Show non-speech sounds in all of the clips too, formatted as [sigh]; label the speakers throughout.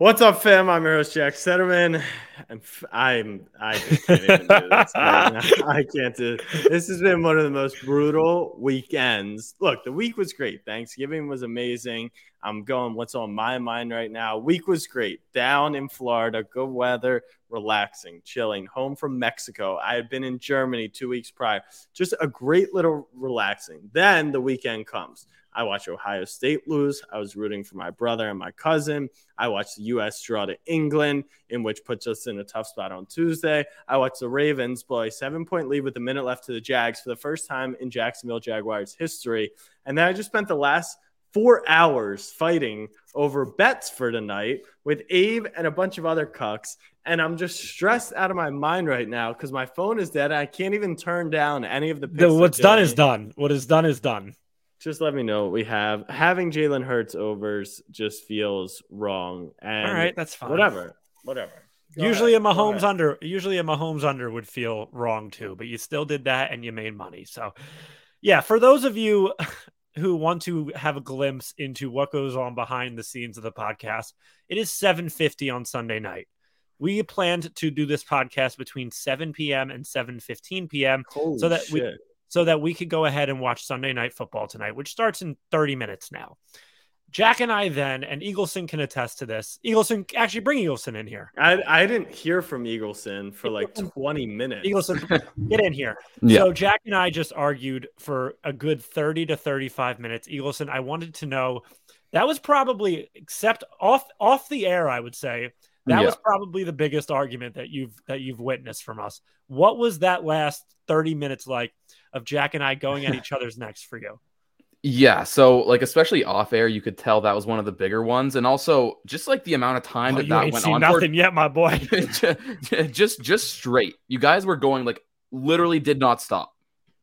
Speaker 1: What's up, fam? I'm your host Jack Sederman. I'm I'm I can't even do this. [laughs] [laughs] I can't do. This has been one of the most brutal weekends. Look, the week was great. Thanksgiving was amazing. I'm going. What's on my mind right now? Week was great. Down in Florida, good weather, relaxing, chilling. Home from Mexico. I had been in Germany two weeks prior. Just a great little relaxing. Then the weekend comes. I watched Ohio State lose. I was rooting for my brother and my cousin. I watched the U.S. draw to England, in which puts us in a tough spot on Tuesday. I watched the Ravens blow a seven point lead with a minute left to the Jags for the first time in Jacksonville Jaguars history. And then I just spent the last four hours fighting over bets for tonight with Abe and a bunch of other cucks. And I'm just stressed out of my mind right now because my phone is dead. I can't even turn down any of the.
Speaker 2: the what's done is done. What is done is done
Speaker 1: just let me know what we have. Having Jalen Hurts overs just feels wrong. And
Speaker 2: all right, that's fine.
Speaker 1: Whatever, whatever.
Speaker 2: Go usually ahead. a Mahomes under, usually a Mahomes under would feel wrong too, but you still did that and you made money. So, yeah, for those of you [laughs] who want to have a glimpse into what goes on behind the scenes of the podcast, it is 7:50 on Sunday night. We planned to do this podcast between 7 p.m. and 7:15 p.m.
Speaker 1: Holy
Speaker 2: so that
Speaker 1: shit.
Speaker 2: we so that we could go ahead and watch Sunday night football tonight, which starts in 30 minutes now. Jack and I then, and Eagleson can attest to this. Eagleson, actually, bring Eagleson in here.
Speaker 1: I, I didn't hear from Eagleson for like [laughs] 20 minutes.
Speaker 2: Eagleson, get in here. [laughs] Yeah. So Jack and I just argued for a good 30 to 35 minutes. Eagleson, I wanted to know that was probably, except off off the air, I would say that yeah. was probably the biggest argument that you've that you've witnessed from us. What was that last 30 minutes like of Jack and I going at [laughs] each other's necks for you?
Speaker 3: Yeah, so like especially off air, you could tell that was one of the bigger ones, and also just like the amount of time oh, that that went on.
Speaker 2: Nothing for, yet, my boy. [laughs]
Speaker 3: just just straight. You guys were going like literally did not stop,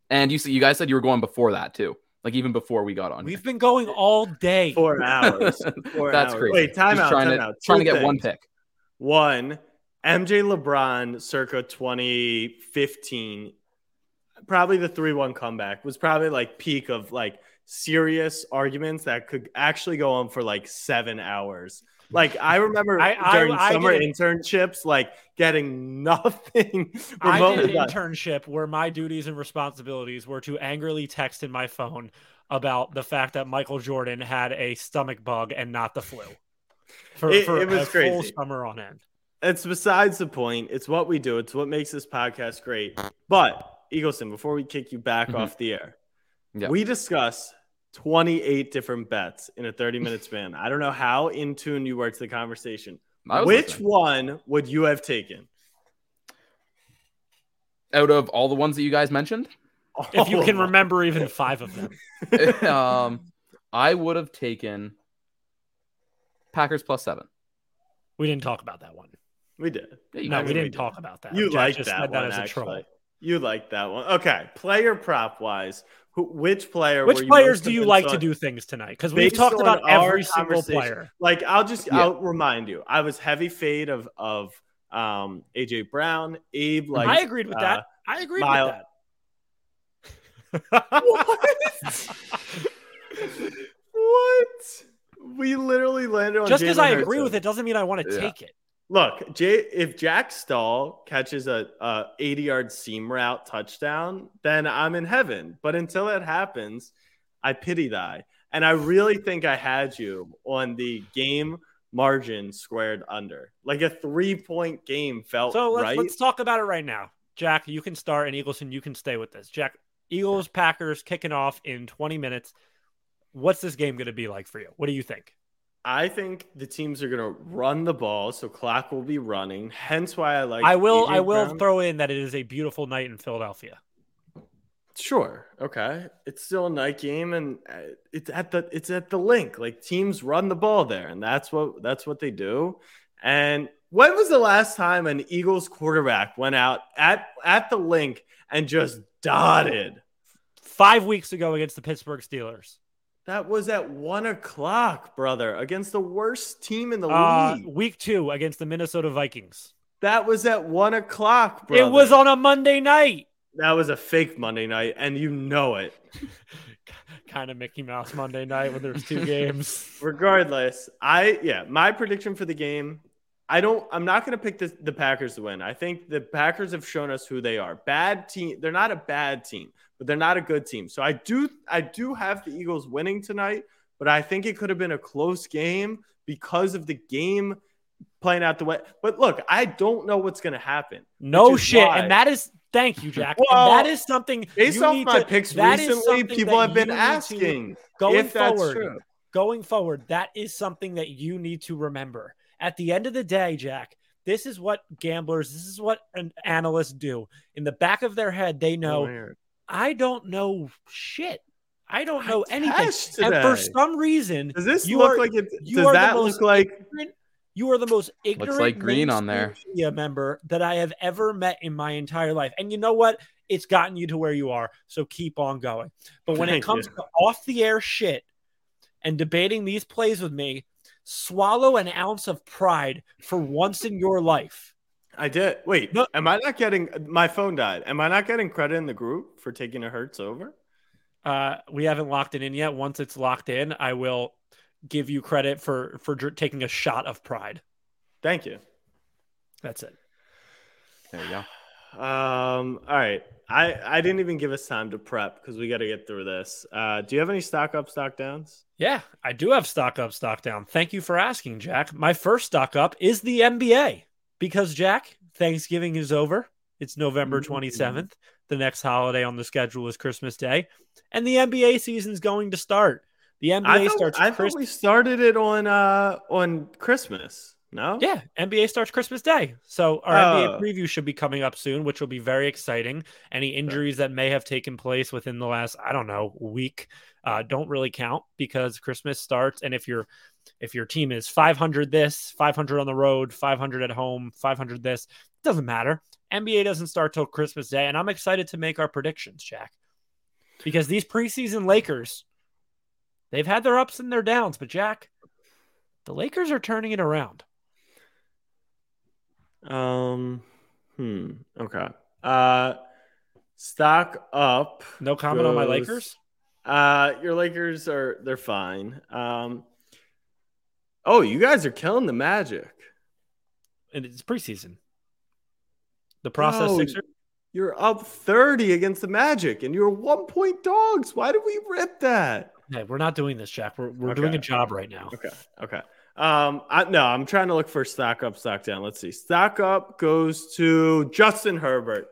Speaker 3: and you see, you guys said you were going before that too, like even before we got on.
Speaker 2: We've here. been going all day,
Speaker 1: four hours. [laughs] Four
Speaker 3: That's
Speaker 1: hours.
Speaker 3: crazy.
Speaker 1: Wait, time
Speaker 3: just
Speaker 1: out.
Speaker 3: Trying
Speaker 1: time
Speaker 3: to
Speaker 1: out.
Speaker 3: trying to get one pick.
Speaker 1: One, MJ LeBron circa 2015 probably the 3-1 comeback was probably like peak of like serious arguments that could actually go on for like 7 hours. Like I [laughs] remember I, during I, summer I internships, like getting [laughs] nothing.
Speaker 2: I did an internship where my duties and responsibilities were to angrily text in my phone about the fact that Michael Jordan had a stomach bug and not the flu [laughs]
Speaker 1: for, it, for it was
Speaker 2: a
Speaker 1: crazy.
Speaker 2: full summer on end.
Speaker 1: It's besides the point. It's what we do. It's what makes this podcast great. But Eagleson, before we kick you back mm-hmm. off the air, yep. we discuss 28 different bets in a 30 minute [laughs] span. I don't know how in tune you were to the conversation. Which listening. one would you have taken?
Speaker 3: Out of all the ones that you guys mentioned?
Speaker 2: If you can remember even five of them. [laughs]
Speaker 3: um, I would have taken Packers plus seven.
Speaker 2: We didn't talk about that one.
Speaker 1: We did.
Speaker 2: Yeah, no, we didn't we talk about that.
Speaker 1: You like that, one, that as a troll. You like that one. Okay. Player prop wise, who, which player?
Speaker 2: Which players do you like on? to do things tonight? Because we've talked about every single player.
Speaker 1: Like I'll just yeah. I'll remind you. I was heavy fade of of um AJ Brown, Abe. Like
Speaker 2: I agreed with uh, that. I agreed with
Speaker 1: that. [laughs] what? what? We literally landed on
Speaker 2: just because I agree with it doesn't mean I want to yeah. take it.
Speaker 1: Look, Jay, if Jack Stoll catches a, a 80 yard seam route touchdown, then I'm in heaven. But until that happens, I pity thy. And I really think I had you on the game margin squared under. Like a three point game felt
Speaker 2: so let's,
Speaker 1: right.
Speaker 2: Let's talk about it right now. Jack, you can start, and Eagleson, you can stay with this. Jack, Eagles, Packers kicking off in 20 minutes. What's this game going to be like for you? What do you think?
Speaker 1: I think the teams are going to run the ball, so clock will be running. Hence why I like.
Speaker 2: I will. I will Brown. throw in that it is a beautiful night in Philadelphia.
Speaker 1: Sure. Okay. It's still a night game, and uh, it's at the it's at the Linc. Like teams run the ball there, and that's what that's what they do. And when was the last time an Eagles quarterback went out at at the Linc and just dotted?
Speaker 2: Five weeks ago against the Pittsburgh Steelers.
Speaker 1: That was at one o'clock, brother, against the worst team in the uh, league.
Speaker 2: Week two against the Minnesota Vikings.
Speaker 1: That was at one o'clock, brother.
Speaker 2: It was on a Monday night.
Speaker 1: That was a fake Monday night, and you know it. [laughs]
Speaker 2: kind of Mickey Mouse Monday night when there's two games. [laughs]
Speaker 1: Regardless, I yeah, my prediction for the game. I don't. I'm not going to pick the, the Packers to win. I think the Packers have shown us who they are. Bad team. They're not a bad team, but they're not a good team. So I do. I do have the Eagles winning tonight, but I think it could have been a close game because of the game playing out the way. But look, I don't know what's going to happen.
Speaker 2: No shit, why. and that is thank you, Jack. Well, that is something
Speaker 1: based off my to, picks recently. People have been asking going forward.
Speaker 2: Going forward, that is something that you need to remember. At the end of the day, Jack, this is what gamblers, this is what analysts do. In the back of their head, they oh, know oh, I don't know shit. I don't know I anything. And for some reason,
Speaker 1: does this look are, like it? Does that look like
Speaker 2: ignorant, you are the most ignorant
Speaker 3: Looks like green on there
Speaker 2: media member that I have ever met in my entire life. And you know what? It's gotten you to where you are. So keep on going. But when Thank it comes you. to off the air shit and debating these plays with me, swallow an ounce of pride for once in your life.
Speaker 1: I did. Wait, no. am I not getting my phone died? Am I not getting credit in the group for taking a Hurts over?
Speaker 2: Uh, we haven't locked it in yet. Once it's locked in, I will give you credit for for taking a shot of pride.
Speaker 1: Thank you.
Speaker 2: That's it.
Speaker 3: There you go. [sighs]
Speaker 1: Um. All right. I I didn't even give us time to prep because we got to get through this. Uh, do you have any stock up, stock downs?
Speaker 2: Yeah, I do have stock up, stock down. Thank you for asking, Jack. My first stock up is the NBA because Jack, Thanksgiving is over. It's November 27th. Mm-hmm. The next holiday on the schedule is Christmas Day, and the NBA season's going to start. The NBA
Speaker 1: I thought,
Speaker 2: starts.
Speaker 1: I Christ- thought we started it on uh on Christmas. No.
Speaker 2: Yeah, NBA starts Christmas Day, so our NBA preview should be coming up soon, which will be very exciting. Any injuries that may have taken place within the last I don't know week uh, don't really count because Christmas starts, and if you're if your team is 500 this, 500 on the road, 500 at home, 500 this, doesn't matter. NBA doesn't start till Christmas Day, and I'm excited to make our predictions, Jack, because these preseason Lakers They've had their ups and their downs, but Jack, the Lakers are turning it around.
Speaker 1: Um, hmm. Okay. Uh, stock up.
Speaker 2: No comment goes, on my Lakers.
Speaker 1: Uh, your Lakers are they're fine. Um, oh, you guys are killing the Magic.
Speaker 2: And it's preseason. The process oh, Sixers.
Speaker 1: You're up 30 against the Magic, and you're one point dogs. Why did we rip that?
Speaker 2: Hey, we're not doing this, Jack. We're, we're okay. doing a job right now.
Speaker 1: Okay. Okay. Um, I, no, I'm trying to look for stock up, stock down. Let's see. Stock up goes to Justin Herbert.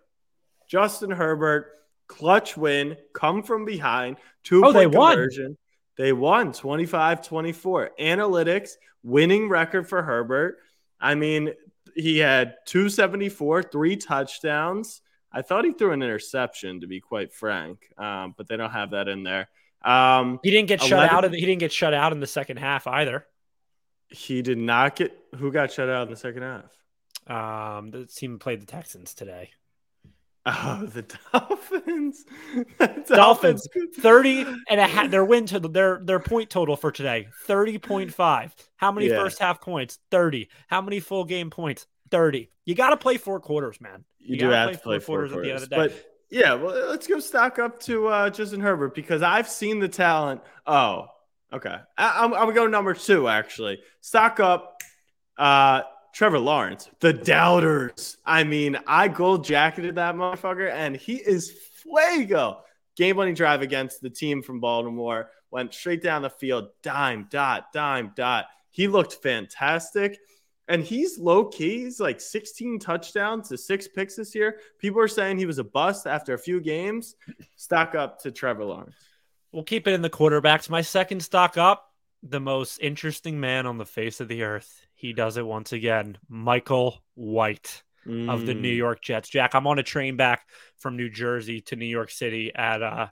Speaker 1: Justin Herbert, clutch win, come from behind, two oh, point they conversion. Won. They won 25 24. Analytics, winning record for Herbert. I mean, he had 274, three touchdowns. I thought he threw an interception, to be quite frank, um, but they don't have that in there. Um,
Speaker 2: he didn't get 11, shut out. Of the, he didn't get shut out in the second half either.
Speaker 1: He did not get. Who got shut out in the second half?
Speaker 2: Um, the team played the Texans today.
Speaker 1: Oh, the Dolphins. [laughs]
Speaker 2: the Dolphins. 30 and a half. Their win to their their point total for today 30.5. How many yeah. first half points? 30. How many full game points? 30. You got to play four quarters, man.
Speaker 1: You, you do have play to play four quarters, quarters, at the end of the day. But yeah, well, let's go stock up to uh, Justin Herbert because I've seen the talent. Oh, okay. I, am I'm, I'm going number two actually. Stock up, uh, Trevor Lawrence, the doubters. I mean, I gold jacketed that motherfucker, and he is fuego. Game winning drive against the team from Baltimore went straight down the field, dime, dot, dime, dot. He looked fantastic. And he's low key. He's like 16 touchdowns to six picks this year. People are saying he was a bust after a few games. Stock up to Trevor Lawrence.
Speaker 2: We'll keep it in the quarterbacks. My second stock up, the most interesting man on the face of the earth. He does it once again. Michael White mm. of the New mm. York Jets. Jack, I'm on a train back from New Jersey to New York City at uh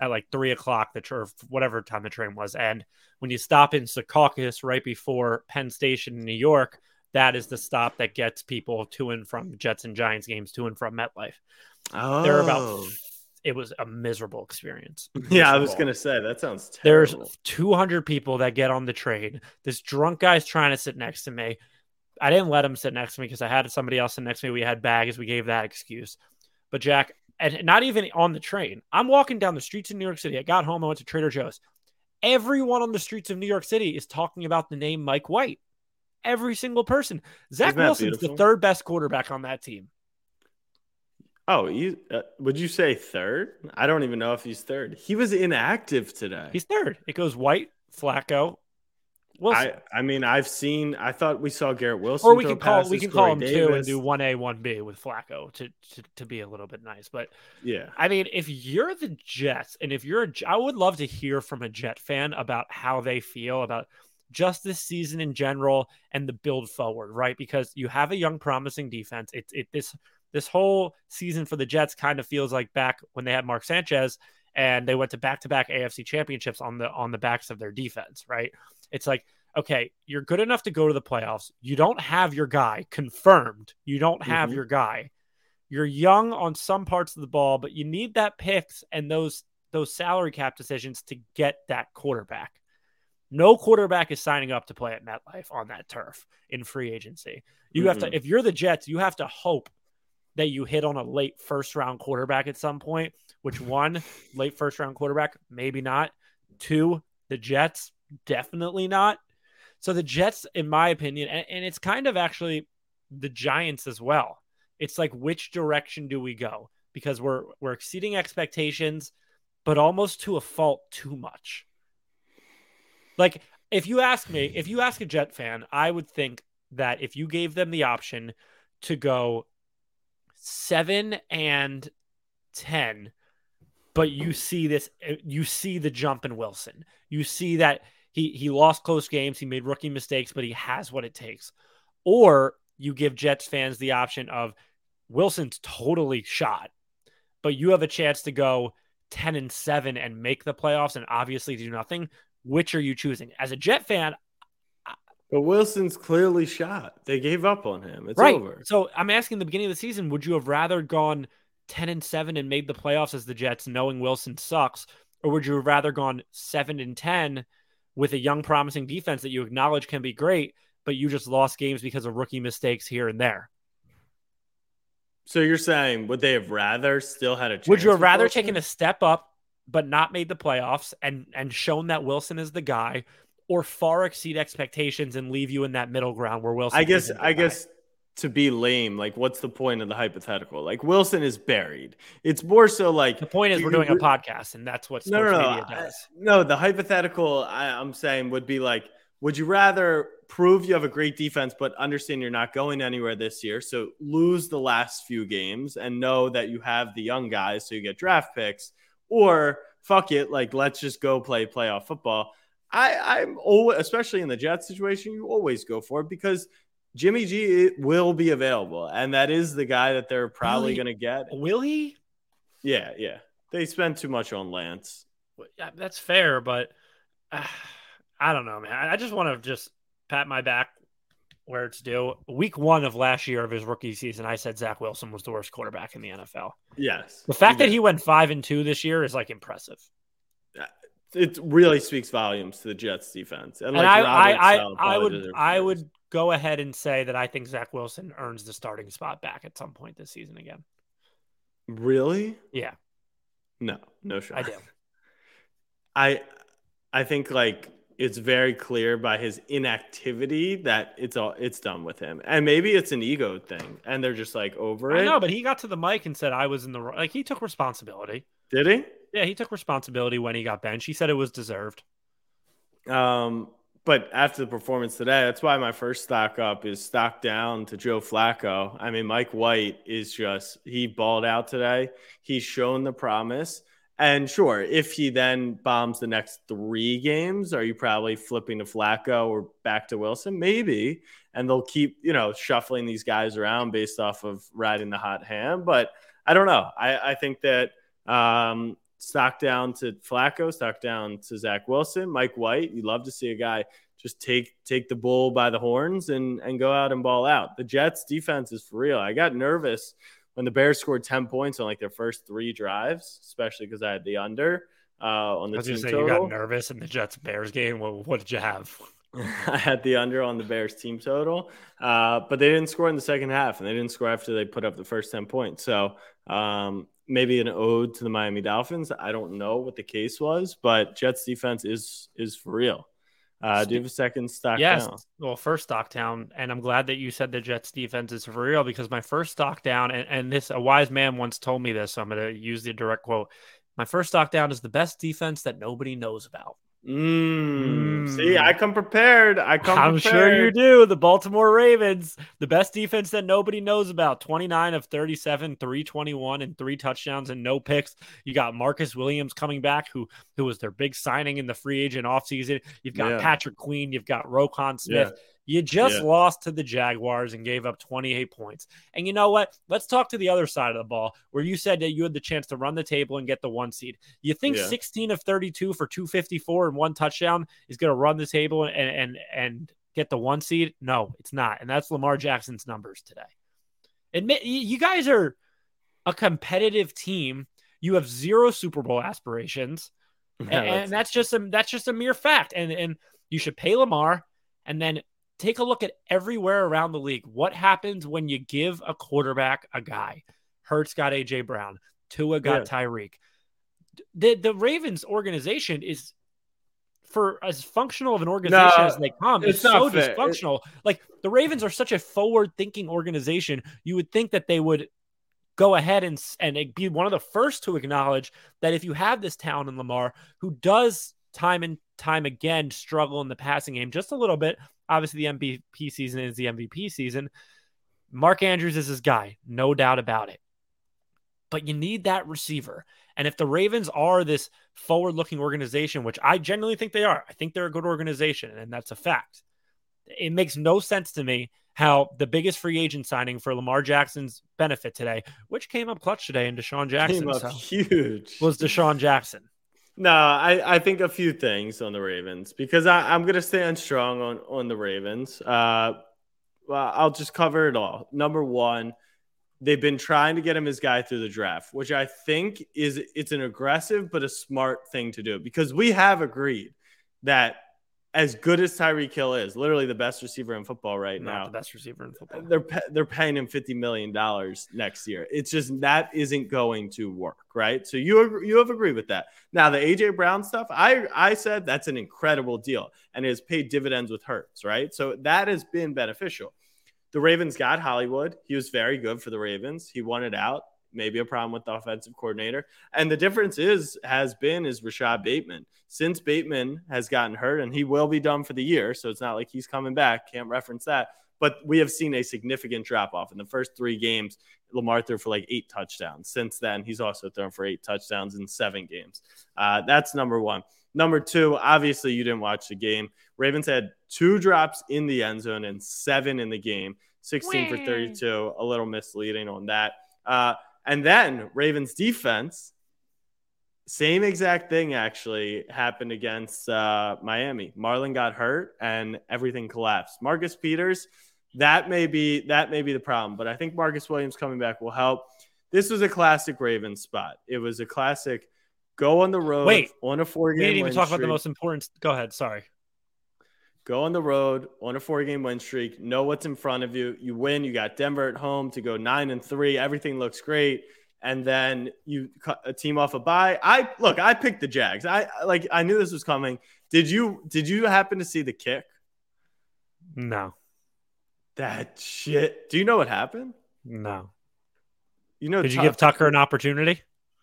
Speaker 2: at like three o'clock, the or whatever time the train was. And when you stop in Secaucus right before Penn Station in New York, that is the stop that gets people to and from Jets and Giants games to and from MetLife.
Speaker 1: Oh,
Speaker 2: there are about it was a miserable experience. Miserable. [laughs]
Speaker 1: Yeah, I was gonna say that sounds terrible.
Speaker 2: There's 200 people that get on the train. This drunk guy's trying to sit next to me. I didn't let him sit next to me because I had somebody else sit next to me. We had bags. We gave that excuse. But Jack, and not even on the train. I'm walking down the streets of New York City. I got home. I went to Trader Joe's. Everyone on the streets of New York City is talking about the name Mike White. Every single person. Zach Wilson's beautiful? the third best quarterback on that team.
Speaker 1: Oh, you uh, would you say third? I don't even know if he's third. He was inactive today.
Speaker 2: He's third. It goes White, Flacco,
Speaker 1: Wilson. I, I mean, I've seen. I thought we saw Garrett Wilson.
Speaker 2: Or we can call we can call him Davis. two and do one A, one B with Flacco to, to to be a little bit nice. But
Speaker 1: yeah,
Speaker 2: I mean, if you're the Jets, and if you're a, I would love to hear from a Jet fan about how they feel about just this season in general and the build forward, right? Because you have a young, promising defense. It's it this this whole season for the Jets kind of feels like back when they had Mark Sanchez and they went to back to back AFC championships on the on the backs of their defense, right? It's like, okay, you're good enough to go to the playoffs. You don't have your guy confirmed. You don't have mm-hmm. your guy. You're young on some parts of the ball, but you need that picks and those those salary cap decisions to get that quarterback. No quarterback is signing up to play at MetLife on that turf in free agency. You mm-hmm. have to if you're the Jets, you have to hope that you hit on a late first round quarterback at some point, which [laughs] one, late first round quarterback, maybe not. Two, the Jets, Definitely not. So the Jets, in my opinion, and, and it's kind of actually the Giants as well. It's like which direction do we go? Because we're we're exceeding expectations, but almost to a fault too much. Like if you ask me, if you ask a Jet fan, I would think that if you gave them the option to go seven and ten, but you see this, you see the jump in Wilson, you see that he he lost close games, he made rookie mistakes, but he has what it takes. Or you give Jets fans the option of Wilson's totally shot, but you have a chance to go 10 and 7 and make the playoffs and obviously do nothing. Which are you choosing? As a Jet fan,
Speaker 1: but Wilson's clearly shot. They gave up on him. It's right. over.
Speaker 2: So I'm asking the beginning of the season, would you have rather gone 10 and 7 and made the playoffs as the Jets knowing Wilson sucks? Or would you have rather gone 7 and 10 with a young, promising defense that you acknowledge can be great, but you just lost games because of rookie mistakes here and there.
Speaker 1: So you're saying would they have rather still had a
Speaker 2: Would you have rather Wilson? taken a step up but not made the playoffs and and shown that Wilson is the guy or far exceed expectations and leave you in that middle ground where Wilson
Speaker 1: I guess I guess to be lame. Like, what's the point of the hypothetical? Like, Wilson is buried. It's more so like
Speaker 2: the point is we're doing a podcast, and that's what
Speaker 1: no, no, no, does. no, the hypothetical I, I'm saying would be like, would you rather prove you have a great defense, but understand you're not going anywhere this year? So lose the last few games and know that you have the young guys, so you get draft picks, or fuck it, like let's just go play playoff football. I, I'm always, especially in the Jets situation, you always go for it because Jimmy G will be available, and that is the guy that they're probably going to get.
Speaker 2: Will he?
Speaker 1: Yeah, yeah. They spend too much on Lance.
Speaker 2: Yeah, that's fair, but uh, I don't know, man. I just want to just pat my back where it's due. Week one of last year of his rookie season, I said Zach Wilson was the worst quarterback in the NFL.
Speaker 1: Yes.
Speaker 2: The fact that he went five and two this year is like impressive.
Speaker 1: It really speaks volumes to the Jets defense.
Speaker 2: And, like and I, I, I, I would, I would go ahead and say that I think Zach Wilson earns the starting spot back at some point this season again.
Speaker 1: Really?
Speaker 2: Yeah.
Speaker 1: No, no shot. I
Speaker 2: do. [laughs]
Speaker 1: I I think like it's very clear by his inactivity that it's all it's done with him. And maybe it's an ego thing and they're just like over it.
Speaker 2: I know, but he got to the mic and said I was in the like he took responsibility.
Speaker 1: Did he?
Speaker 2: Yeah, he took responsibility when he got benched. He said it was deserved.
Speaker 1: Um but after the performance today, that's why my first stock up is stock down to Joe Flacco. I mean, Mike White is just, he balled out today. He's shown the promise. And sure, if he then bombs the next three games, are you probably flipping to Flacco or back to Wilson? Maybe. And they'll keep, you know, shuffling these guys around based off of riding the hot hand. But I don't know. I, I think that um, stock down to Flacco, stock down to Zach Wilson, Mike White. You love to see a guy just take take the bull by the horns and and go out and ball out. The Jets defense is for real. I got nervous when the Bears scored 10 points on like their first three drives, especially because I had the under uh, on the I was team say total.
Speaker 2: You got nervous in the Jets Bears game. What, what did you have? [laughs]
Speaker 1: I had the under on the Bears team total, uh, but they didn't score in the second half, and they didn't score after they put up the first 10 points. So um, maybe an ode to the Miami Dolphins. I don't know what the case was, but Jets defense is is for real. Uh, do you have a second stock
Speaker 2: yes.
Speaker 1: down?
Speaker 2: Well, first stock down, and I'm glad that you said the Jets defense is for real because my first stock down, and, and this a wise man once told me this, so I'm going to use the direct quote. My first stock down is the best defense that nobody knows about.
Speaker 1: Mm. Mm. See, I come prepared. I come.
Speaker 2: I'm
Speaker 1: prepared.
Speaker 2: sure you do. The Baltimore Ravens, the best defense that nobody knows about. 29 of 37, 321, and three touchdowns and no picks. You got Marcus Williams coming back, who who was their big signing in the free agent offseason. You've got yeah. Patrick Queen. You've got Roquan Smith. Yeah. You just yeah. lost to the Jaguars and gave up 28 points. And you know what? Let's talk to the other side of the ball where you said that you had the chance to run the table and get the one seed. You think yeah. 16 of 32 for 254 and one touchdown is going to run the table and, and, and get the one seed? No, it's not. And that's Lamar Jackson's numbers today. Admit you guys are a competitive team. You have zero Super Bowl aspirations. [laughs] Yeah, and, and that's just a that's just a mere fact. And and you should pay Lamar and then take a look at everywhere around the league. What happens when you give a quarterback a guy? Hurts got AJ Brown, Tua got yeah. Tyreek. The the Ravens organization is for as functional of an organization no, as they come, it's, it's so fair. dysfunctional. It, like the Ravens are such a forward-thinking organization. You would think that they would go ahead and and be one of the first to acknowledge that if you have this talent in Lamar who does time and time again struggle in the passing game just a little bit, Obviously, the MVP season is the MVP season. Mark Andrews is his guy, no doubt about it. But you need that receiver. And if the Ravens are this forward looking organization, which I genuinely think they are, I think they're a good organization, and that's a fact. It makes no sense to me how the biggest free agent signing for Lamar Jackson's benefit today, which came up clutch today in DeSean Jackson,
Speaker 1: came up so, huge,
Speaker 2: was DeSean Jackson.
Speaker 1: No, I, I think a few things on the Ravens because I, I'm going to stand strong on, on the Ravens. Uh, well, I'll just cover it all. Number one, they've been trying to get him his guy through the draft, which I think is it's an aggressive but a smart thing to do because we have agreed that as good as Tyreek Hill is, literally the best receiver in football right
Speaker 2: Not
Speaker 1: now.
Speaker 2: The best receiver in football.
Speaker 1: They're they're paying him fifty million dollars next year. It's just that isn't going to work, right? So you you have agreed with that. Now the AJ Brown stuff, I I said that's an incredible deal and it has paid dividends with Hurts, right? So that has been beneficial. The Ravens got Hollywood. He was very good for the Ravens. He won it out maybe a problem with the offensive coordinator. And the difference is has been is Rashod Bateman. Since Bateman has gotten hurt and he will be done for the year, so it's not like he's coming back. Can't reference that. But we have seen a significant drop off in the first three games. Lamar threw for like eight touchdowns. Since then, he's also thrown for eight touchdowns in seven games. Uh, that's number one. Number two, obviously, you didn't watch the game. Ravens had two drops in the end zone and seven in the game, 16 for 32. A little misleading on that. Uh, and then Ravens defense, same exact thing actually happened against uh, Miami. Marlon got hurt and everything collapsed. Marcus Peters, that may be that may be the problem, but I think Marcus Williams coming back will help. This was a classic Ravens spot. It was a classic go on the road
Speaker 2: Wait,
Speaker 1: on a four game.
Speaker 2: We didn't even talk
Speaker 1: streak.
Speaker 2: about the most important. Go ahead. Sorry
Speaker 1: go on the road on a four game win streak, know what's in front of you. You win, you got Denver at home to go nine and three. Everything looks great. And then you cut a team off a bye. I look, I picked the Jags. I like I knew this was coming. Did you did you happen to see the kick?
Speaker 2: No.
Speaker 1: That shit. Do you know what happened?
Speaker 2: No.
Speaker 1: You know,
Speaker 2: did you give Tucker an opportunity?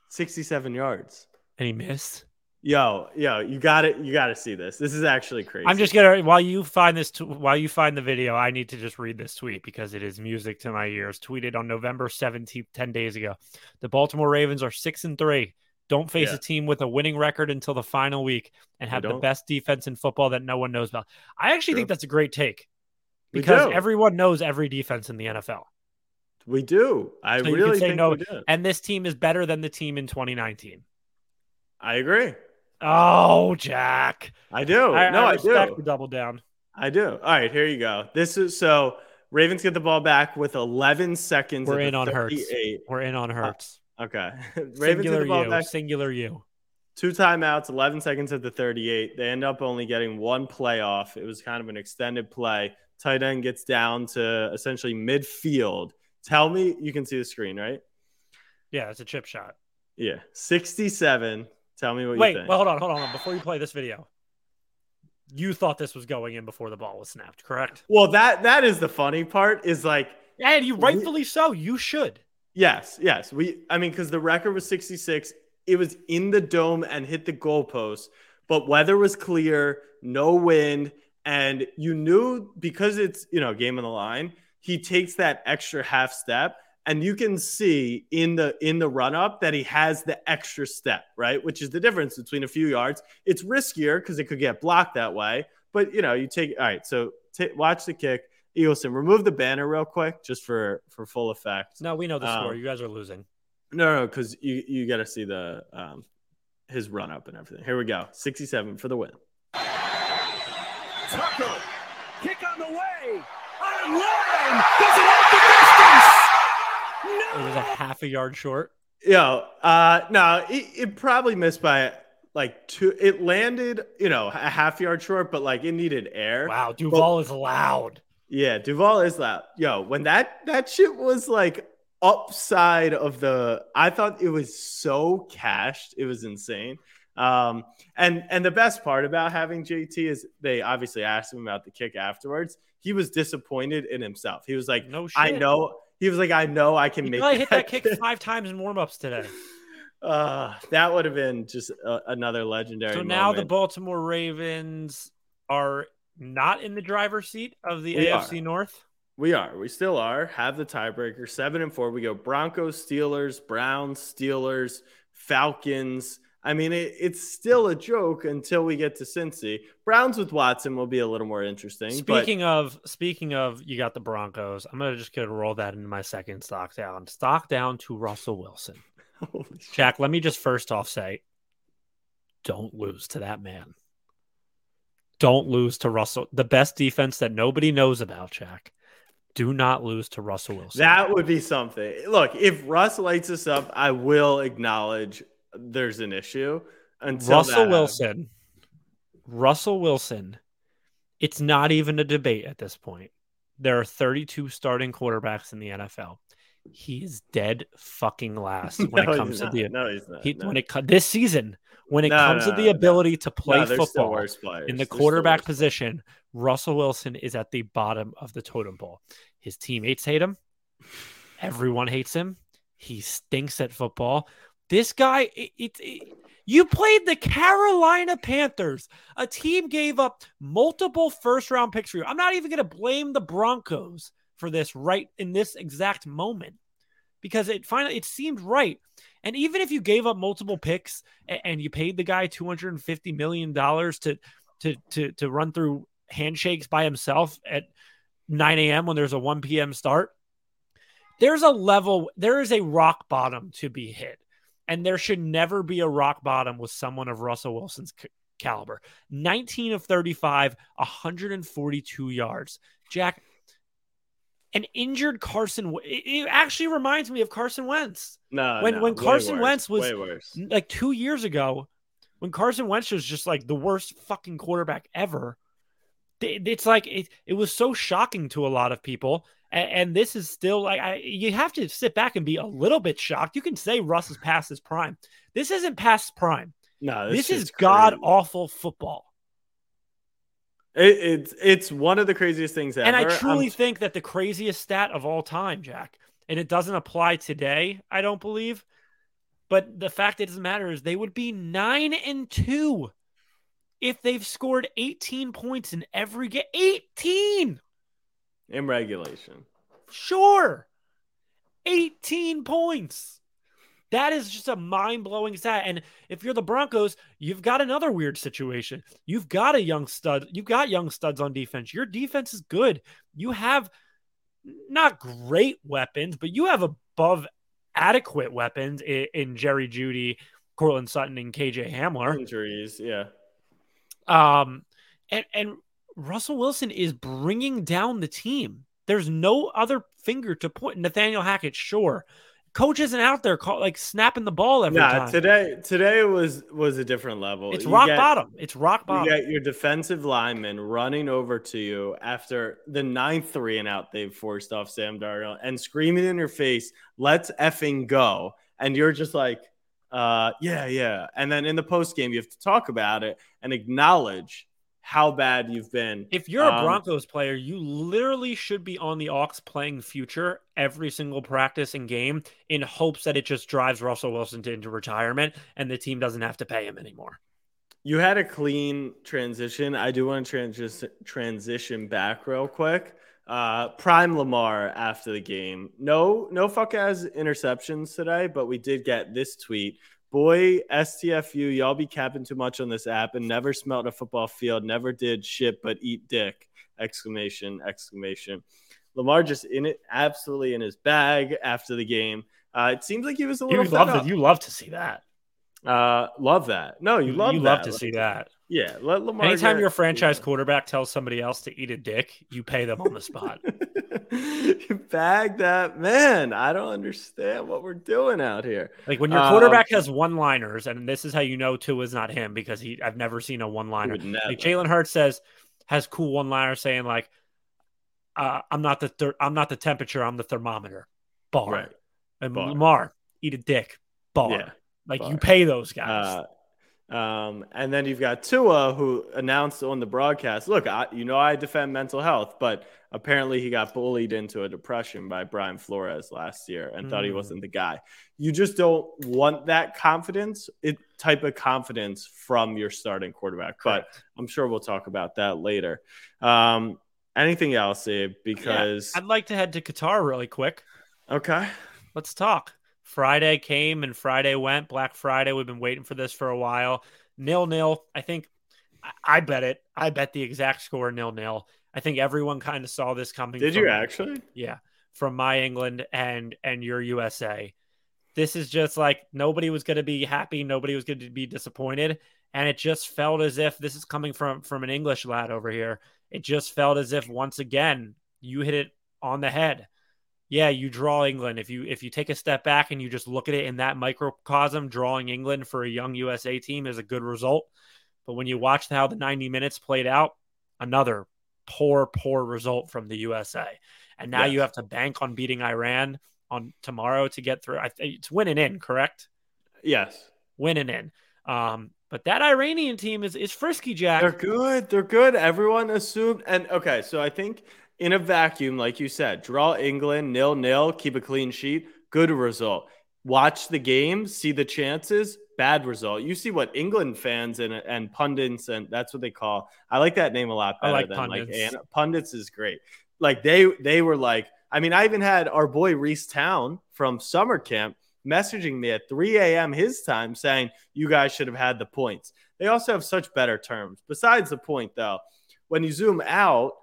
Speaker 1: 67 yards.
Speaker 2: And he missed.
Speaker 1: Yo, yo, you got it. You got to see this. This is actually crazy.
Speaker 2: I'm just gonna while you find this t- while you find the video, I need to just read this tweet because it is music to my ears. Tweeted on November 17th, 10 days ago. The Baltimore Ravens are six and three. Don't face yeah. a team with a winning record until the final week and have the best defense in football that no one knows about. I actually think that's a great take because everyone knows every defense in the NFL.
Speaker 1: We do. I so really think no.
Speaker 2: And this team is better than the team in 2019.
Speaker 1: I agree.
Speaker 2: Oh, Jack.
Speaker 1: I do. I, no, I, I do.
Speaker 2: The double down.
Speaker 1: I do. All right, here you go. This is so Ravens get the ball back with 11 seconds.
Speaker 2: We're in on Hurts. We're in on Hurts.
Speaker 1: Uh, okay. [laughs]
Speaker 2: Ravens Singular get the ball you. back. Singular you.
Speaker 1: Two timeouts, 11 seconds at the 38. They end up only getting one playoff. It was kind of an extended play. Tight end gets down to essentially midfield. Tell me you can see the screen, right?
Speaker 2: Yeah, it's a chip shot.
Speaker 1: Yeah, 67. Tell me what
Speaker 2: Wait,
Speaker 1: you think.
Speaker 2: well, hold on, hold on, hold on. Before you play this video, you thought this was going in before the ball was snapped, correct?
Speaker 1: Well, that that is the funny part. Is like,
Speaker 2: and you rightfully so. You should.
Speaker 1: Yes, yes. We, I mean, because the record was 66. It was in the dome and hit the goalpost, but weather was clear, no wind, and you knew because it's you know game on the line. He takes that extra half step and you can see in the in the run up that he has the extra step right which is the difference between a few yards it's riskier because it could get blocked that way but you know you take all right so t- watch the kick Eagleson, remove the banner real quick just for for full effect.
Speaker 2: No, we know the um, score. You guys are losing.
Speaker 1: No, no, because you you got to see the um his run up and everything. Here we go, sixty seven for the win.
Speaker 4: Tucker, kick on the way, on line, does it have the distance?
Speaker 2: It was a half a yard short.
Speaker 1: Yeah. Uh, no, it, it probably missed by like two. It landed, you know, a half yard short, but like it needed air.
Speaker 2: Wow, Duval but, is loud.
Speaker 1: Yeah, Duval is loud. Yo, when that that shit was like upside of the, I thought it was so cashed. It was insane. Um, and and the best part about having JT is they obviously asked him about the kick afterwards. He was disappointed in himself. He was like, "No, shit. I know." He was like, I know I can
Speaker 2: he
Speaker 1: make.
Speaker 2: I hit that kick [laughs] five times in warmups today. [laughs]
Speaker 1: Uh, that would have been just a, another legendary. So
Speaker 2: now the Baltimore Ravens are not in the driver's seat of the we AFC are. North.
Speaker 1: We are. We still are. Have the tiebreaker. Seven and four. We go Broncos, Steelers, Browns, Steelers, Falcons, I mean, it, it's still a joke until we get to Cincy. Browns with Watson will be a little more interesting.
Speaker 2: Speaking
Speaker 1: but...
Speaker 2: of, speaking of, you got the Broncos. I'm gonna just gonna roll that into my second stock down. Stock down to Russell Wilson. [laughs] Jack, let me just first off say, don't lose to that man. Don't lose to Russell, the best defense that nobody knows about, Jack. Do not lose to Russell Wilson.
Speaker 1: That would be something. Look, if Russ lights us up, I will acknowledge there's an issue. Until
Speaker 2: Russell Wilson, Russell Wilson, it's not even a debate at this point. There are 32 starting quarterbacks in the NFL. He is dead fucking last [laughs] when no, it comes to the
Speaker 1: no, he's not.
Speaker 2: He,
Speaker 1: no.
Speaker 2: when it this season when it no, comes to the ability to play football in the quarterback position. Russell Wilson is at the bottom of the totem pole. His teammates hate him. Everyone hates him. He stinks at football. This guy, it, it, it, you played the Carolina Panthers. A team gave up multiple first round picks for you. I'm not even going to blame the Broncos for this right in this exact moment because it finally it seemed right. And even if you gave up multiple picks and, and you paid the guy 250 million dollars to to to to run through handshakes by himself at 9 a.m. when there's a 1 p.m. start, there's a level, there is a rock bottom to be hit. And there should never be a rock bottom with someone of Russell Wilson's c- caliber. 19 of 35, 142 yards. Jack, an injured Carson. It, it actually reminds me of Carson Wentz.
Speaker 1: No,
Speaker 2: when
Speaker 1: no,
Speaker 2: when Carson
Speaker 1: Wentz
Speaker 2: was like two years ago, when Carson Wentz was just like the worst fucking quarterback ever. It's like it, it was so shocking to a lot of people. And, and this is still like I, you have to sit back and be a little bit shocked. You can say Russ is past his prime. This isn't past prime.
Speaker 1: No,
Speaker 2: this, this is god awful football.
Speaker 1: It, it's it's one of the craziest things ever.
Speaker 2: And I truly I'm... think that the craziest stat of all time, Jack, and it doesn't apply today, I don't believe. But the fact it doesn't matter is they would be nine and two if they've scored 18 points in every game. 18
Speaker 1: in regulation.
Speaker 2: Sure. 18 points. That is just a mind blowing stat. And if you're the Broncos, you've got another weird situation. You've got a young stud. You've got young studs on defense. Your defense is good. You have not great weapons, but you have above adequate weapons in, in Jerry Jeudy, Courtland Sutton, and KJ Hamler.
Speaker 1: Injuries, yeah.
Speaker 2: Um, and and Russell Wilson is bringing down the team. There's no other finger to point. Nathaniel Hackett, sure. Coach isn't out there call, like snapping the ball every nah, time.
Speaker 1: today today was was a different level.
Speaker 2: It's you rock get, bottom. It's rock bottom.
Speaker 1: You get your defensive lineman running over to you after the ninth three and out they've forced off Sam Darnold and screaming in your face, "Let's effing go!" And you're just like, Uh, yeah, yeah. And then in the post game, you have to talk about it and acknowledge how bad you've been.
Speaker 2: If you're a um, Broncos player, you literally should be on the Ox playing future every single practice and game in hopes that it just drives Russell Wilson to, into retirement and the team doesn't have to pay him anymore.
Speaker 1: You had a clean transition. I do want to transition transition back real quick. Uh, prime Lamar after the game. No, no fuck as interceptions today, but we did get this tweet. Boy, STFU, y'all be capping too much on this app and never smelt a football field, never did shit but eat dick. Exclamation, exclamation. Lamar just in it, absolutely in his bag after the game. Uh, it seems like he was a little.
Speaker 2: You love, you love to see that.
Speaker 1: Uh, love that. No, you love
Speaker 2: you
Speaker 1: that.
Speaker 2: love to see that.
Speaker 1: Yeah, let Lamar.
Speaker 2: Anytime your franchise quarterback tells somebody else to eat a dick, you pay them on the spot. [laughs] [laughs]
Speaker 1: Bag that man. I don't understand what we're doing out here.
Speaker 2: Like when your quarterback um, has one-liners, and this is how you know two is not him because he. I've never seen a one-liner. Like Jalen Hurts says has cool one-liner saying like, uh, "I'm not the thir- I'm not the temperature. I'm the thermometer." Bar. Right. And Bar. Lamar eat a dick. Bar. Yeah. Like Bar. you pay those guys. Uh,
Speaker 1: um, and then you've got Tua, who announced on the broadcast, "Look, I, you know I defend mental health, but apparently he got bullied into a depression by Brian Flores last year and mm. thought he mm. wasn't the guy. You just don't want that confidence, it type of confidence from your starting quarterback. Correct. But I'm sure we'll talk about that later. Um, anything else, Abe? Because
Speaker 2: yeah, I'd like to head to Qatar really quick.
Speaker 1: Okay,
Speaker 2: let's talk. Friday came and Friday went. Black Friday. We've been waiting for this for a while. Nil nil. I think I bet it. I bet the exact score nil nil. I think everyone kind of saw this coming.
Speaker 1: Did from, you actually?
Speaker 2: Yeah, from my England and and your USA. This is just like nobody was going to be happy. Nobody was going to be disappointed, and it just felt as if this is coming from from an English lad over here. It just felt as if once again you hit it on the head yeah, you draw England. If you if you take a step back and you just look at it in that microcosm, drawing England for a young USA team is a good result. But when you watch how the 90 minutes played out, another poor, poor result from the USA. And now yes. you have to bank on beating Iran on tomorrow to get through. I it's winning in, correct?
Speaker 1: Yes,
Speaker 2: winning in. Um, but that Iranian team is is frisky, Jack.
Speaker 1: They're good. They're good. Everyone assumed. And okay, so I think in a vacuum, like you said, draw England nil nil, keep a clean sheet, good result. Watch the game, see the chances, bad result. You see what England fans and and pundits and that's what they call. I like that name a lot better like than pundits. like and pundits is great. Like they they were like, I mean, I even had our boy Reese Town from summer camp messaging me at 3 a.m. his time saying you guys should have had the points. They also have such better terms. Besides the point, though, when you zoom out,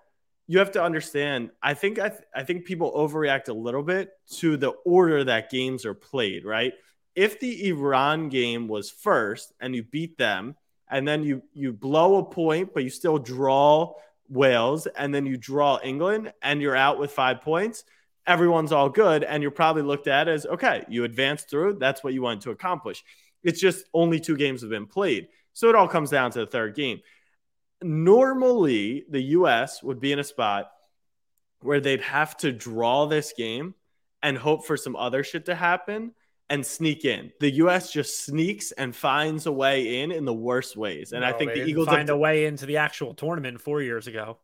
Speaker 1: you have to understand. I think I, th- I think people overreact a little bit to the order that games are played. Right? If the Iran game was first and you beat them, and then you you blow a point, but you still draw Wales, and then you draw England, and you're out with five points. Everyone's all good, and you're probably looked at as okay. You advanced through. That's what you wanted to accomplish. It's just only two games have been played, so it all comes down to the third game normally the US would be in a spot where they'd have to draw this game and hope for some other shit to happen and sneak in. The US just sneaks and finds a way in in the worst ways. And no, I think the Eagles
Speaker 2: find have, a way into the actual tournament 4 years ago.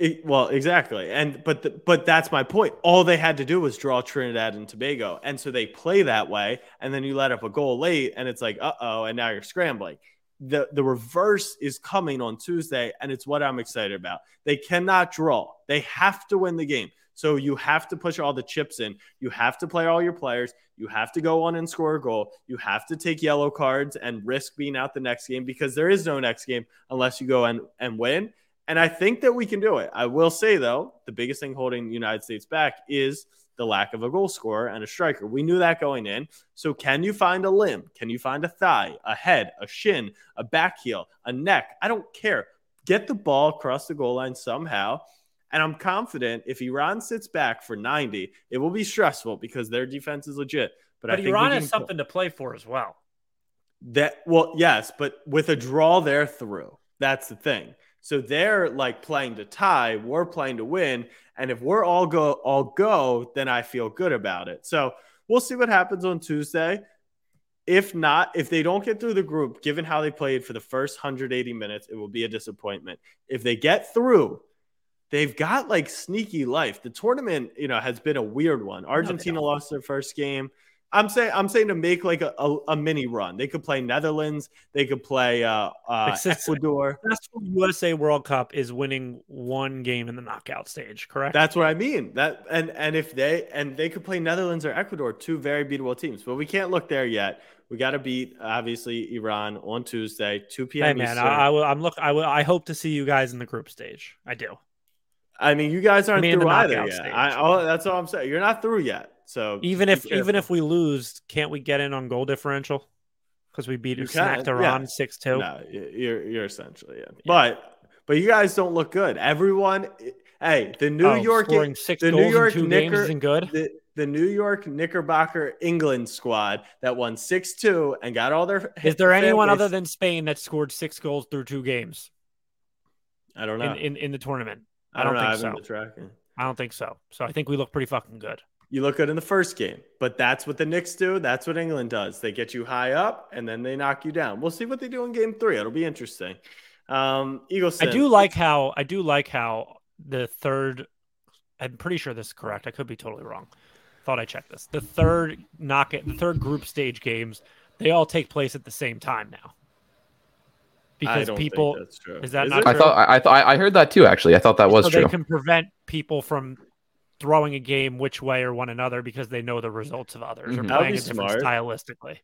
Speaker 1: It, well, exactly. And but the, but that's my point. All they had to do was draw Trinidad and Tobago. And so they play that way and then you let up a goal late and it's like, "Uh-oh," and now you're scrambling the the reverse is coming on Tuesday, and it's what I'm excited about. They cannot draw; they have to win the game. So you have to push all the chips in. You have to play all your players. You have to go on and score a goal. You have to take yellow cards and risk being out the next game because there is no next game unless you go and, and win. And I think that we can do it. I will say though, the biggest thing holding the United States back is the lack of a goal scorer and a striker. We knew that going in. So, can you find a limb? Can you find a thigh, a head, a shin, a back heel, a neck? I don't care. Get the ball across the goal line somehow. And I'm confident if Iran sits back for 90, it will be stressful because their defense is legit. But,
Speaker 2: but
Speaker 1: I think
Speaker 2: Iran has something to play for as well.
Speaker 1: That well, yes, but with a draw, they're through. That's the thing. So they're like playing to tie, we're playing to win. And if we're all go all go, then I feel good about it. So we'll see what happens on Tuesday. if not, if they don't get through the group, given how they played for the first 180 minutes, it will be a disappointment. If they get through, they've got like sneaky life. The tournament, you know, has been a weird one. Argentina no, lost their first game. I'm saying I'm saying to make like a, a, a, mini run. They could play Netherlands. They could play uh, uh, Ecuador.
Speaker 2: Successful USA World Cup is winning one game in the knockout stage. Correct.
Speaker 1: That's what I mean. That and and if they and they could play Netherlands or Ecuador, two very beatable teams. But we can't look there yet. We got to beat obviously Iran on Tuesday, 2 p.m.
Speaker 2: Hey man, I, I, will. I'm look. I will. I hope to see you guys in the group stage. I do.
Speaker 1: I mean, you guys aren't through either yet. I, oh, that's all I'm saying. You're not through yet. So
Speaker 2: even if even if we lose, can't we get in on goal differential? Because we beat smacked Iran six two.
Speaker 1: No, you're you're essentially yeah. yeah. But but you guys don't look good. Everyone, hey, the New
Speaker 2: oh,
Speaker 1: York
Speaker 2: six
Speaker 1: the
Speaker 2: New York Knicker,
Speaker 1: isn't
Speaker 2: good.
Speaker 1: The, the New York Knickerbocker England squad that won 6 2 and got all their.
Speaker 2: Is there anyone other than Spain that scored six goals through two games?
Speaker 1: I don't know.
Speaker 2: In, in, in the tournament.
Speaker 1: I don't,
Speaker 2: I don't
Speaker 1: think so.
Speaker 2: I don't think so. So I think we look pretty fucking good.
Speaker 1: You look good in the first game, but that's what the Knicks do. That's what England does. They get you high up and then they knock you down. We'll see what they do in game three. It'll be interesting. Um, Eagles.
Speaker 2: I do like how I do like how the third. I'm pretty sure this is correct. I could be totally wrong. Thought I checked this. The third knock it, the third group stage games, they all take place at the same time now. Because people, is that is not?
Speaker 3: I thought I thought I heard that too. Actually, I thought that was so true.
Speaker 2: They can prevent people from throwing a game which way or one another because they know the results of others mm-hmm. or playing it smart. stylistically.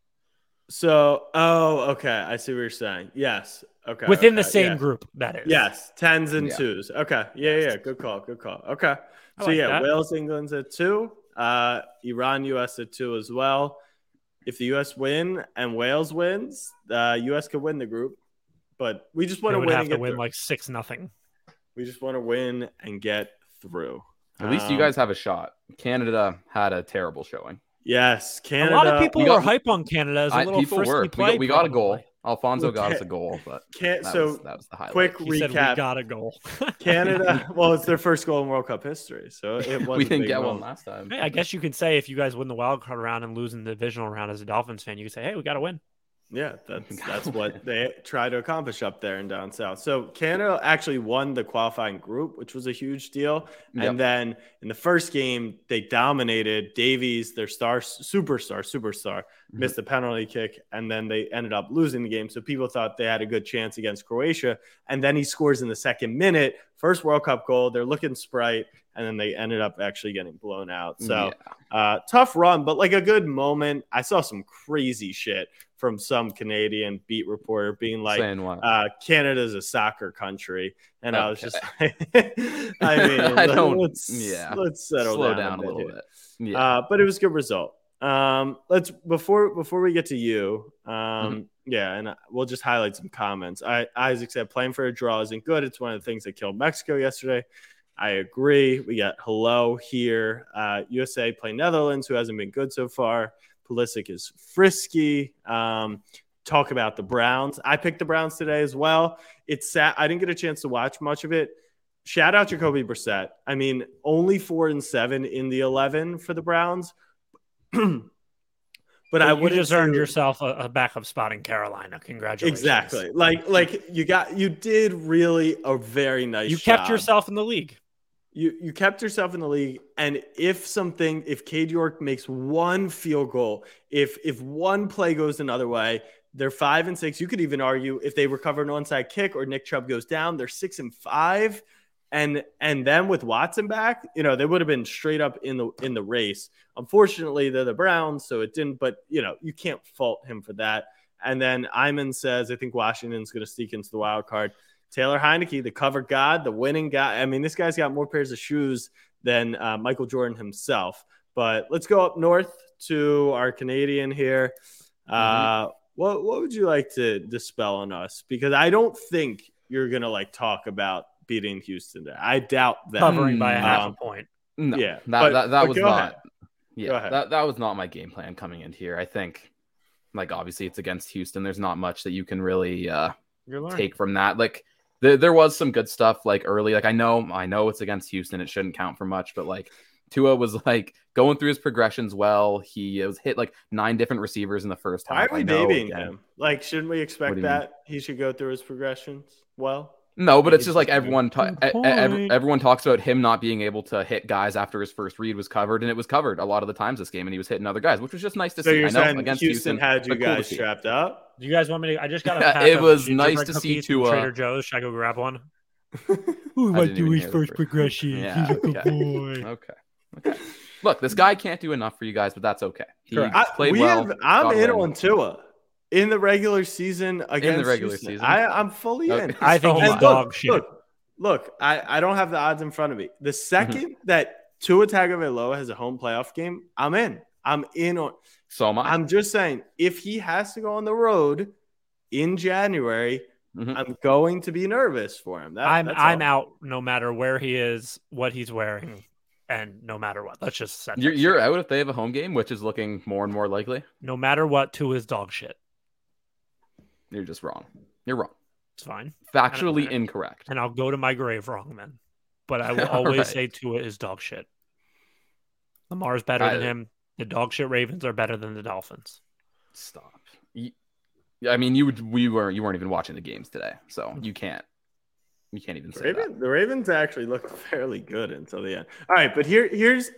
Speaker 1: So, oh, okay, I see what you're saying. Yes, okay,
Speaker 2: within
Speaker 1: okay,
Speaker 2: the same
Speaker 1: yeah.
Speaker 2: group. That is
Speaker 1: yes, tens and yeah. twos. Okay, yeah, yeah, good call, good call. Okay, I so like yeah, that. Wales, England's at two. Uh, Iran, US at two as well. If the US win and Wales wins, the uh, US could win the group. But we just want to win.
Speaker 2: Have
Speaker 1: to
Speaker 2: win
Speaker 1: through.
Speaker 2: like six nothing.
Speaker 1: We just want to win and get through.
Speaker 3: At least um, you guys have a shot. Canada had a terrible showing.
Speaker 1: Yes, Canada.
Speaker 2: A lot of people got, were hype on Canada as a little I, people were.
Speaker 3: Play, we, got, we got, a goal. Alphonso got us a goal, but
Speaker 1: can't,
Speaker 3: that
Speaker 1: so
Speaker 3: was, that was the highlight.
Speaker 1: Quick
Speaker 2: he
Speaker 1: recap:
Speaker 2: got a goal. [laughs]
Speaker 1: Canada. [laughs] Well, it's their first goal in World Cup history, so it [laughs] was.
Speaker 3: we didn't get
Speaker 1: moment.
Speaker 3: one last time.
Speaker 2: Hey, I guess you can say if you guys win the wild card round and lose in the divisional round as a Dolphins fan, you can say, "Hey, we got to win."
Speaker 1: Yeah, that's [laughs] that's what they try to accomplish up there in down south. So Canada actually won the qualifying group, which was a huge deal. Yep. And then in the first game, they dominated Davies, their star superstar, superstar, mm-hmm. missed a penalty kick, and then they ended up losing the game. So people thought they had a good chance against Croatia. And then he scores in the second minute, first World Cup goal. They're looking sprite, and then they ended up actually getting blown out. So yeah. uh, tough run, but like a good moment. I saw some crazy shit from some Canadian beat reporter being like, uh, "Canada's a soccer country," and okay. I was just like, [laughs] "I mean, [laughs] I don't, let's, yeah, let's settle
Speaker 3: slow
Speaker 1: down,
Speaker 3: down a, little
Speaker 1: here.
Speaker 3: bit." Yeah,
Speaker 1: uh, but it was a good result. Um, let's before before we get to you, um, mm-hmm. yeah, and we'll just highlight some comments. I, Isaac said playing for a draw isn't good. It's one of the things that killed Mexico yesterday. I agree. We got hello here. Uh, USA play Netherlands, who hasn't been good so far. Pulisic is frisky. Um, talk about the Browns. I picked the Browns today as well. It's sad. I didn't get a chance to watch much of it. Shout out Jacoby Brissett. I mean, only four and seven in the 11 for the Browns. [clears throat] but I would
Speaker 2: just earned yourself a, a, backup spot in Carolina. Congratulations.
Speaker 1: Exactly. Like, like you got, you did really a very nice.
Speaker 2: You kept yourself in the league
Speaker 1: you you kept yourself in the league and if something if Cade York makes one field goal if if one play goes another way they're five and six. You could even argue if they recover an onside kick or Nick Chubb goes down they're six and five. And and then with Watson back you know they would have been straight up in the in the race. Unfortunately they're the Browns so it didn't but you know you can't fault him for that. And then Iman says I think Washington's going to sneak into the wild card Taylor Heinicke, the cover god, the winning guy. I mean, this guy's got more pairs of shoes than uh, Michael Jordan himself. But let's go up north to our Canadian here. Uh, mm-hmm. what what would you like to dispel on us? Because I don't think you're gonna like talk about beating Houston. There. I doubt that
Speaker 2: covering by a um, half a point.
Speaker 3: No,
Speaker 1: yeah,
Speaker 3: that but, that, that was not. Ahead. Yeah, that that was not my game plan coming in here. I think, like obviously it's against Houston. There's not much that you can really uh, take from that. Like there, there was some good stuff like early. Like I know, I know it's against Houston. It shouldn't count for much, but like Tua was like going through his progressions well. He was hit like nine different receivers in the first half.
Speaker 1: Why are we babying him? Like, shouldn't we expect that mean? he should go through his progressions well?
Speaker 3: No, but it's just like everyone ta- everyone talks about him not being able to hit guys after his first read was covered, and it was covered a lot of the times this game, and he was hitting other guys, which was just nice to
Speaker 1: so
Speaker 3: see.
Speaker 1: You're I know saying against Houston, Houston had you guys cool trapped up.
Speaker 2: Do you guys want me to? I just got a.
Speaker 3: it was nice to see Tua.
Speaker 2: Trader Joe's. Should I go grab one? Who might do his first progression? Yeah, He's a good
Speaker 3: okay. boy. Okay. Okay. Look, this guy can't do enough for you guys, but that's okay. He I, played we well.
Speaker 1: Have, I'm in on Tua in the regular season against in the regular Houston. season. I, am fully okay. in.
Speaker 2: I think he's dog shit.
Speaker 1: Look, look, I, I don't have the odds in front of me. The 2nd mm-hmm. that Tua Tagovailoa has a home playoff game, I'm in. I'm in on.
Speaker 3: So am I.
Speaker 1: I'm just saying, if he has to go on the road in January, mm-hmm. I'm going to be nervous for him. That,
Speaker 2: I'm I'm out no matter where he is, what he's wearing, and no matter what. Let's just set.
Speaker 3: You're, you're out if they have a home game, which is looking more and more likely.
Speaker 2: No matter what, to his dog shit.
Speaker 3: You're just wrong. You're wrong.
Speaker 2: It's fine.
Speaker 3: Factually and, incorrect.
Speaker 2: And I'll go to my grave wrong man. But I will [laughs] always right. say Tua is dog shit. Lamar's better I, than him. The dog shit Ravens are better than the Dolphins.
Speaker 3: Stop. I mean, you would we were you weren't even watching the games today, so hmm. you can't you can't even say
Speaker 1: Raven,
Speaker 3: that.
Speaker 1: The Ravens actually looked [laughs] fairly good until the end. All right, but here here's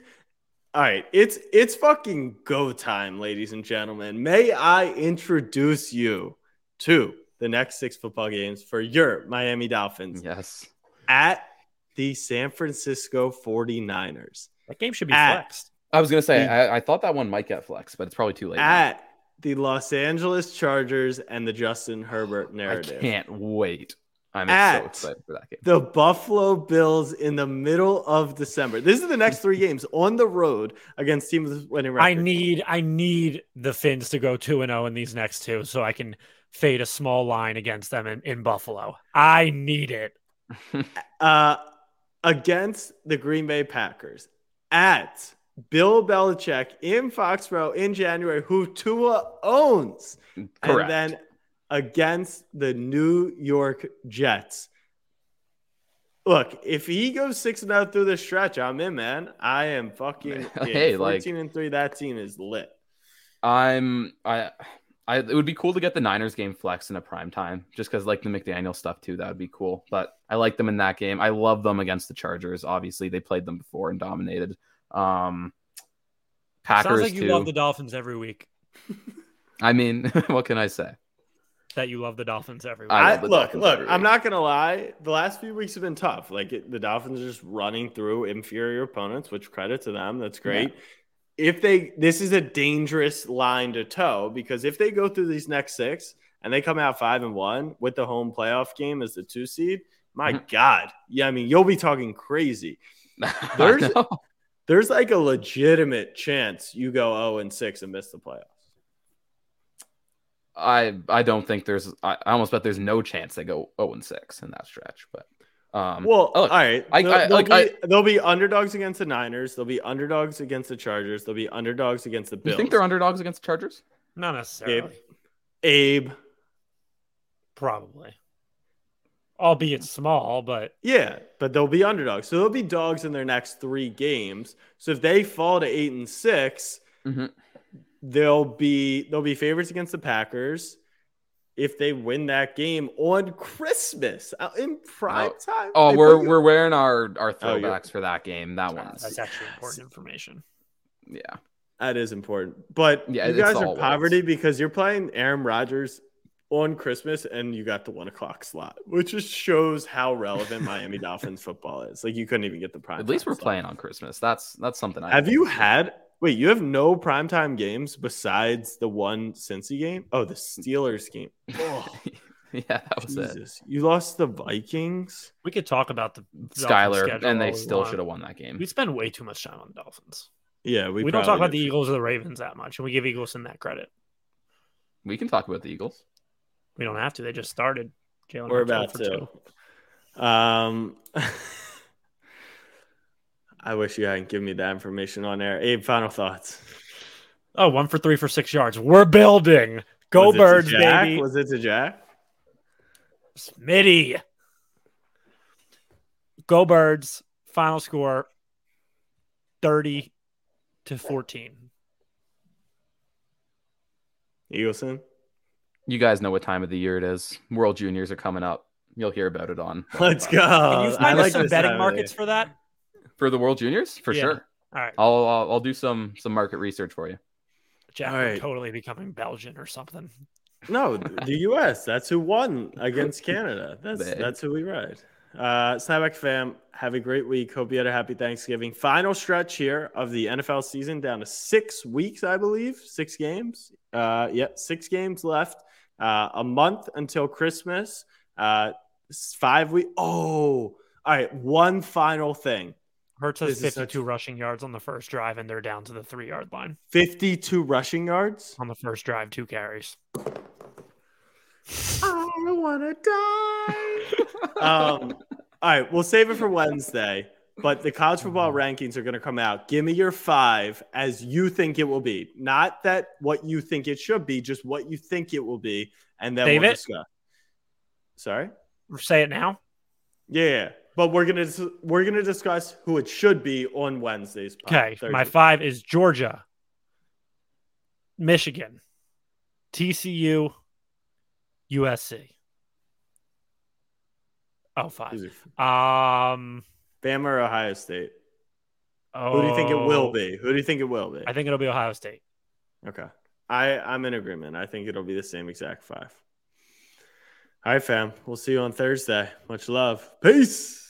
Speaker 1: all right. It's it's fucking go time, ladies and gentlemen. May I introduce you to the next six football games for your Miami Dolphins?
Speaker 3: Yes.
Speaker 1: At the San Francisco 49ers.
Speaker 2: That game should be at flexed.
Speaker 3: I was gonna say the, I, I, thought that one might get flexed, but it's probably too late.
Speaker 1: At now. the Los Angeles Chargers and the Justin Herbert narrative.
Speaker 3: I can't wait. I'm so excited for that game.
Speaker 1: The Buffalo Bills in the middle of December. This is the next three [laughs] games on the road against teams with winning record.
Speaker 2: I need I need the Fins to go 2 and 0 in these next two so I can fade a small line against them in, in Buffalo. I need it. [laughs]
Speaker 1: uh against the Green Bay Packers at Bill Belichick in Foxborough in January, who Tua owns.
Speaker 3: Correct.
Speaker 1: And then against the New York Jets. Look, if he goes six and out through the stretch, I'm in, man. I am fucking [laughs]
Speaker 3: hey, 14
Speaker 1: like, and three. That team is lit.
Speaker 3: I'm I I it would be cool to get the Niners game flex in a prime time, just because like the McDaniel stuff too. That would be cool. But I like them in that game. I love them against the Chargers. Obviously, they played them before and dominated. Um Packers. Sounds
Speaker 2: like you
Speaker 3: too.
Speaker 2: love the Dolphins every week. [laughs]
Speaker 3: I mean, [laughs] what can I say?
Speaker 2: that you love the Dolphins everywhere.
Speaker 1: I, look, Dolphins look, I'm not gonna lie. The last few weeks have been tough. Like it, the Dolphins are just running through inferior opponents, which credit to them. That's great. Yeah. If they, this is a dangerous line to toe because if they go through these next six and they come out five and one with the home playoff game as the two seed, my mm-hmm. God, yeah, I mean you'll be talking crazy. [laughs] There's, there's like a legitimate chance you go zero oh and six and miss the playoffs.
Speaker 3: I I don't think there's I, I almost bet there's no chance they go 0 and 6 in that stretch, but um,
Speaker 1: well, look, all right. I, they'll, I, they'll, like, be, I, they'll be underdogs against the Niners. They'll be underdogs against the Chargers. They'll be underdogs against the Bills.
Speaker 3: You think they're underdogs against the Chargers?
Speaker 2: Not necessarily.
Speaker 1: Abe. Abe.
Speaker 2: Probably. Albeit small, but
Speaker 1: yeah, but they'll be underdogs. So they'll be dogs in their next three games. So if they fall to eight and 6
Speaker 3: mm-hmm.
Speaker 1: They'll be they'll be favorites against the Packers if they win that game on Christmas in prime
Speaker 3: oh,
Speaker 1: time.
Speaker 3: Oh, we're we're wearing our our oh, throwbacks oh, for that game. That one.
Speaker 2: That's actually important information.
Speaker 3: Yeah.
Speaker 1: That is important. But yeah, you guys are poverty because you're playing Aaron Rodgers on Christmas and you got the one o'clock slot, which just shows how relevant Miami [laughs] Dolphins football is. Like you couldn't even get the prime.
Speaker 3: At least we're
Speaker 1: slot.
Speaker 3: playing on Christmas. That's that's something I
Speaker 1: have you had Wait, you have no primetime games besides the one Cincy game? Oh, the Steelers game. [laughs] Oh,
Speaker 3: yeah, that was Jesus.
Speaker 1: it. You lost the Vikings.
Speaker 2: We could talk about the
Speaker 3: Skyler, and they still should have won that game.
Speaker 2: We spend way too much time on the Dolphins.
Speaker 1: Yeah, we,
Speaker 2: we don't talk about the Eagles or the Ravens that much, and we give Eagleson that credit.
Speaker 3: We can talk about the Eagles.
Speaker 2: We don't have to. They just started.
Speaker 1: Jalen We're about to. Two. Um. [laughs] I wish you hadn't given me that information on air. Abe, final thoughts.
Speaker 2: Oh, one for three for six yards. We're building. Go Was birds, baby.
Speaker 1: Was it to Jack?
Speaker 2: Smitty. Go birds. Final score 30 to 14.
Speaker 1: Eagleson.
Speaker 3: You guys know what time of the year it is. World Juniors are coming up. You'll hear about it on. [laughs]
Speaker 1: Let's go.
Speaker 2: Can you
Speaker 1: I
Speaker 2: find us
Speaker 1: like
Speaker 2: some betting markets
Speaker 1: year.
Speaker 2: for that?
Speaker 3: for the World Juniors for
Speaker 2: Yeah.
Speaker 3: sure.
Speaker 2: All right.
Speaker 3: I'll, I'll I'll do some some market research for you.
Speaker 2: Jack
Speaker 1: right.
Speaker 2: totally becoming Belgian or something.
Speaker 1: No, [laughs] the U.S. That's who won against [laughs] Canada. That's
Speaker 3: They-
Speaker 1: that's who we ride. Uh, Snapback fam, have a great week. Hope you had a happy Thanksgiving. Final stretch here of the NFL season, down to six weeks, I believe, six games. Uh, yeah, six games left. Uh, a month until Christmas. Uh, five weeks. Oh, all right. One final thing.
Speaker 2: Hurts has
Speaker 1: is
Speaker 2: 52
Speaker 1: such-
Speaker 2: rushing yards on the first drive, and they're down to the three yard line
Speaker 1: Fifty-two rushing yards.
Speaker 2: on the first drive, two carries.
Speaker 1: I wanna die. [laughs] um, all right, we'll save it for Wednesday. But the college football rankings are going to come out. Give me your five as you think it will be, not that what you think it should be, just what you think it will be, and then
Speaker 2: Save
Speaker 1: we'll discuss. Sorry.
Speaker 2: Say it now.
Speaker 1: Yeah, but we're gonna we're gonna discuss who it should be on Wednesdays. pod-
Speaker 2: Okay. My five is Georgia, Michigan, TCU, USC. Oh, five. Um,
Speaker 1: Bama or Ohio State.
Speaker 2: oh,
Speaker 1: Who do you think it oh. will be? Who do you think it will be?
Speaker 2: I think it'll be Ohio State.
Speaker 1: Okay. I, I'm in agreement. I think it'll be the same exact five. All right, fam. We'll see you on Thursday. Much love. Peace.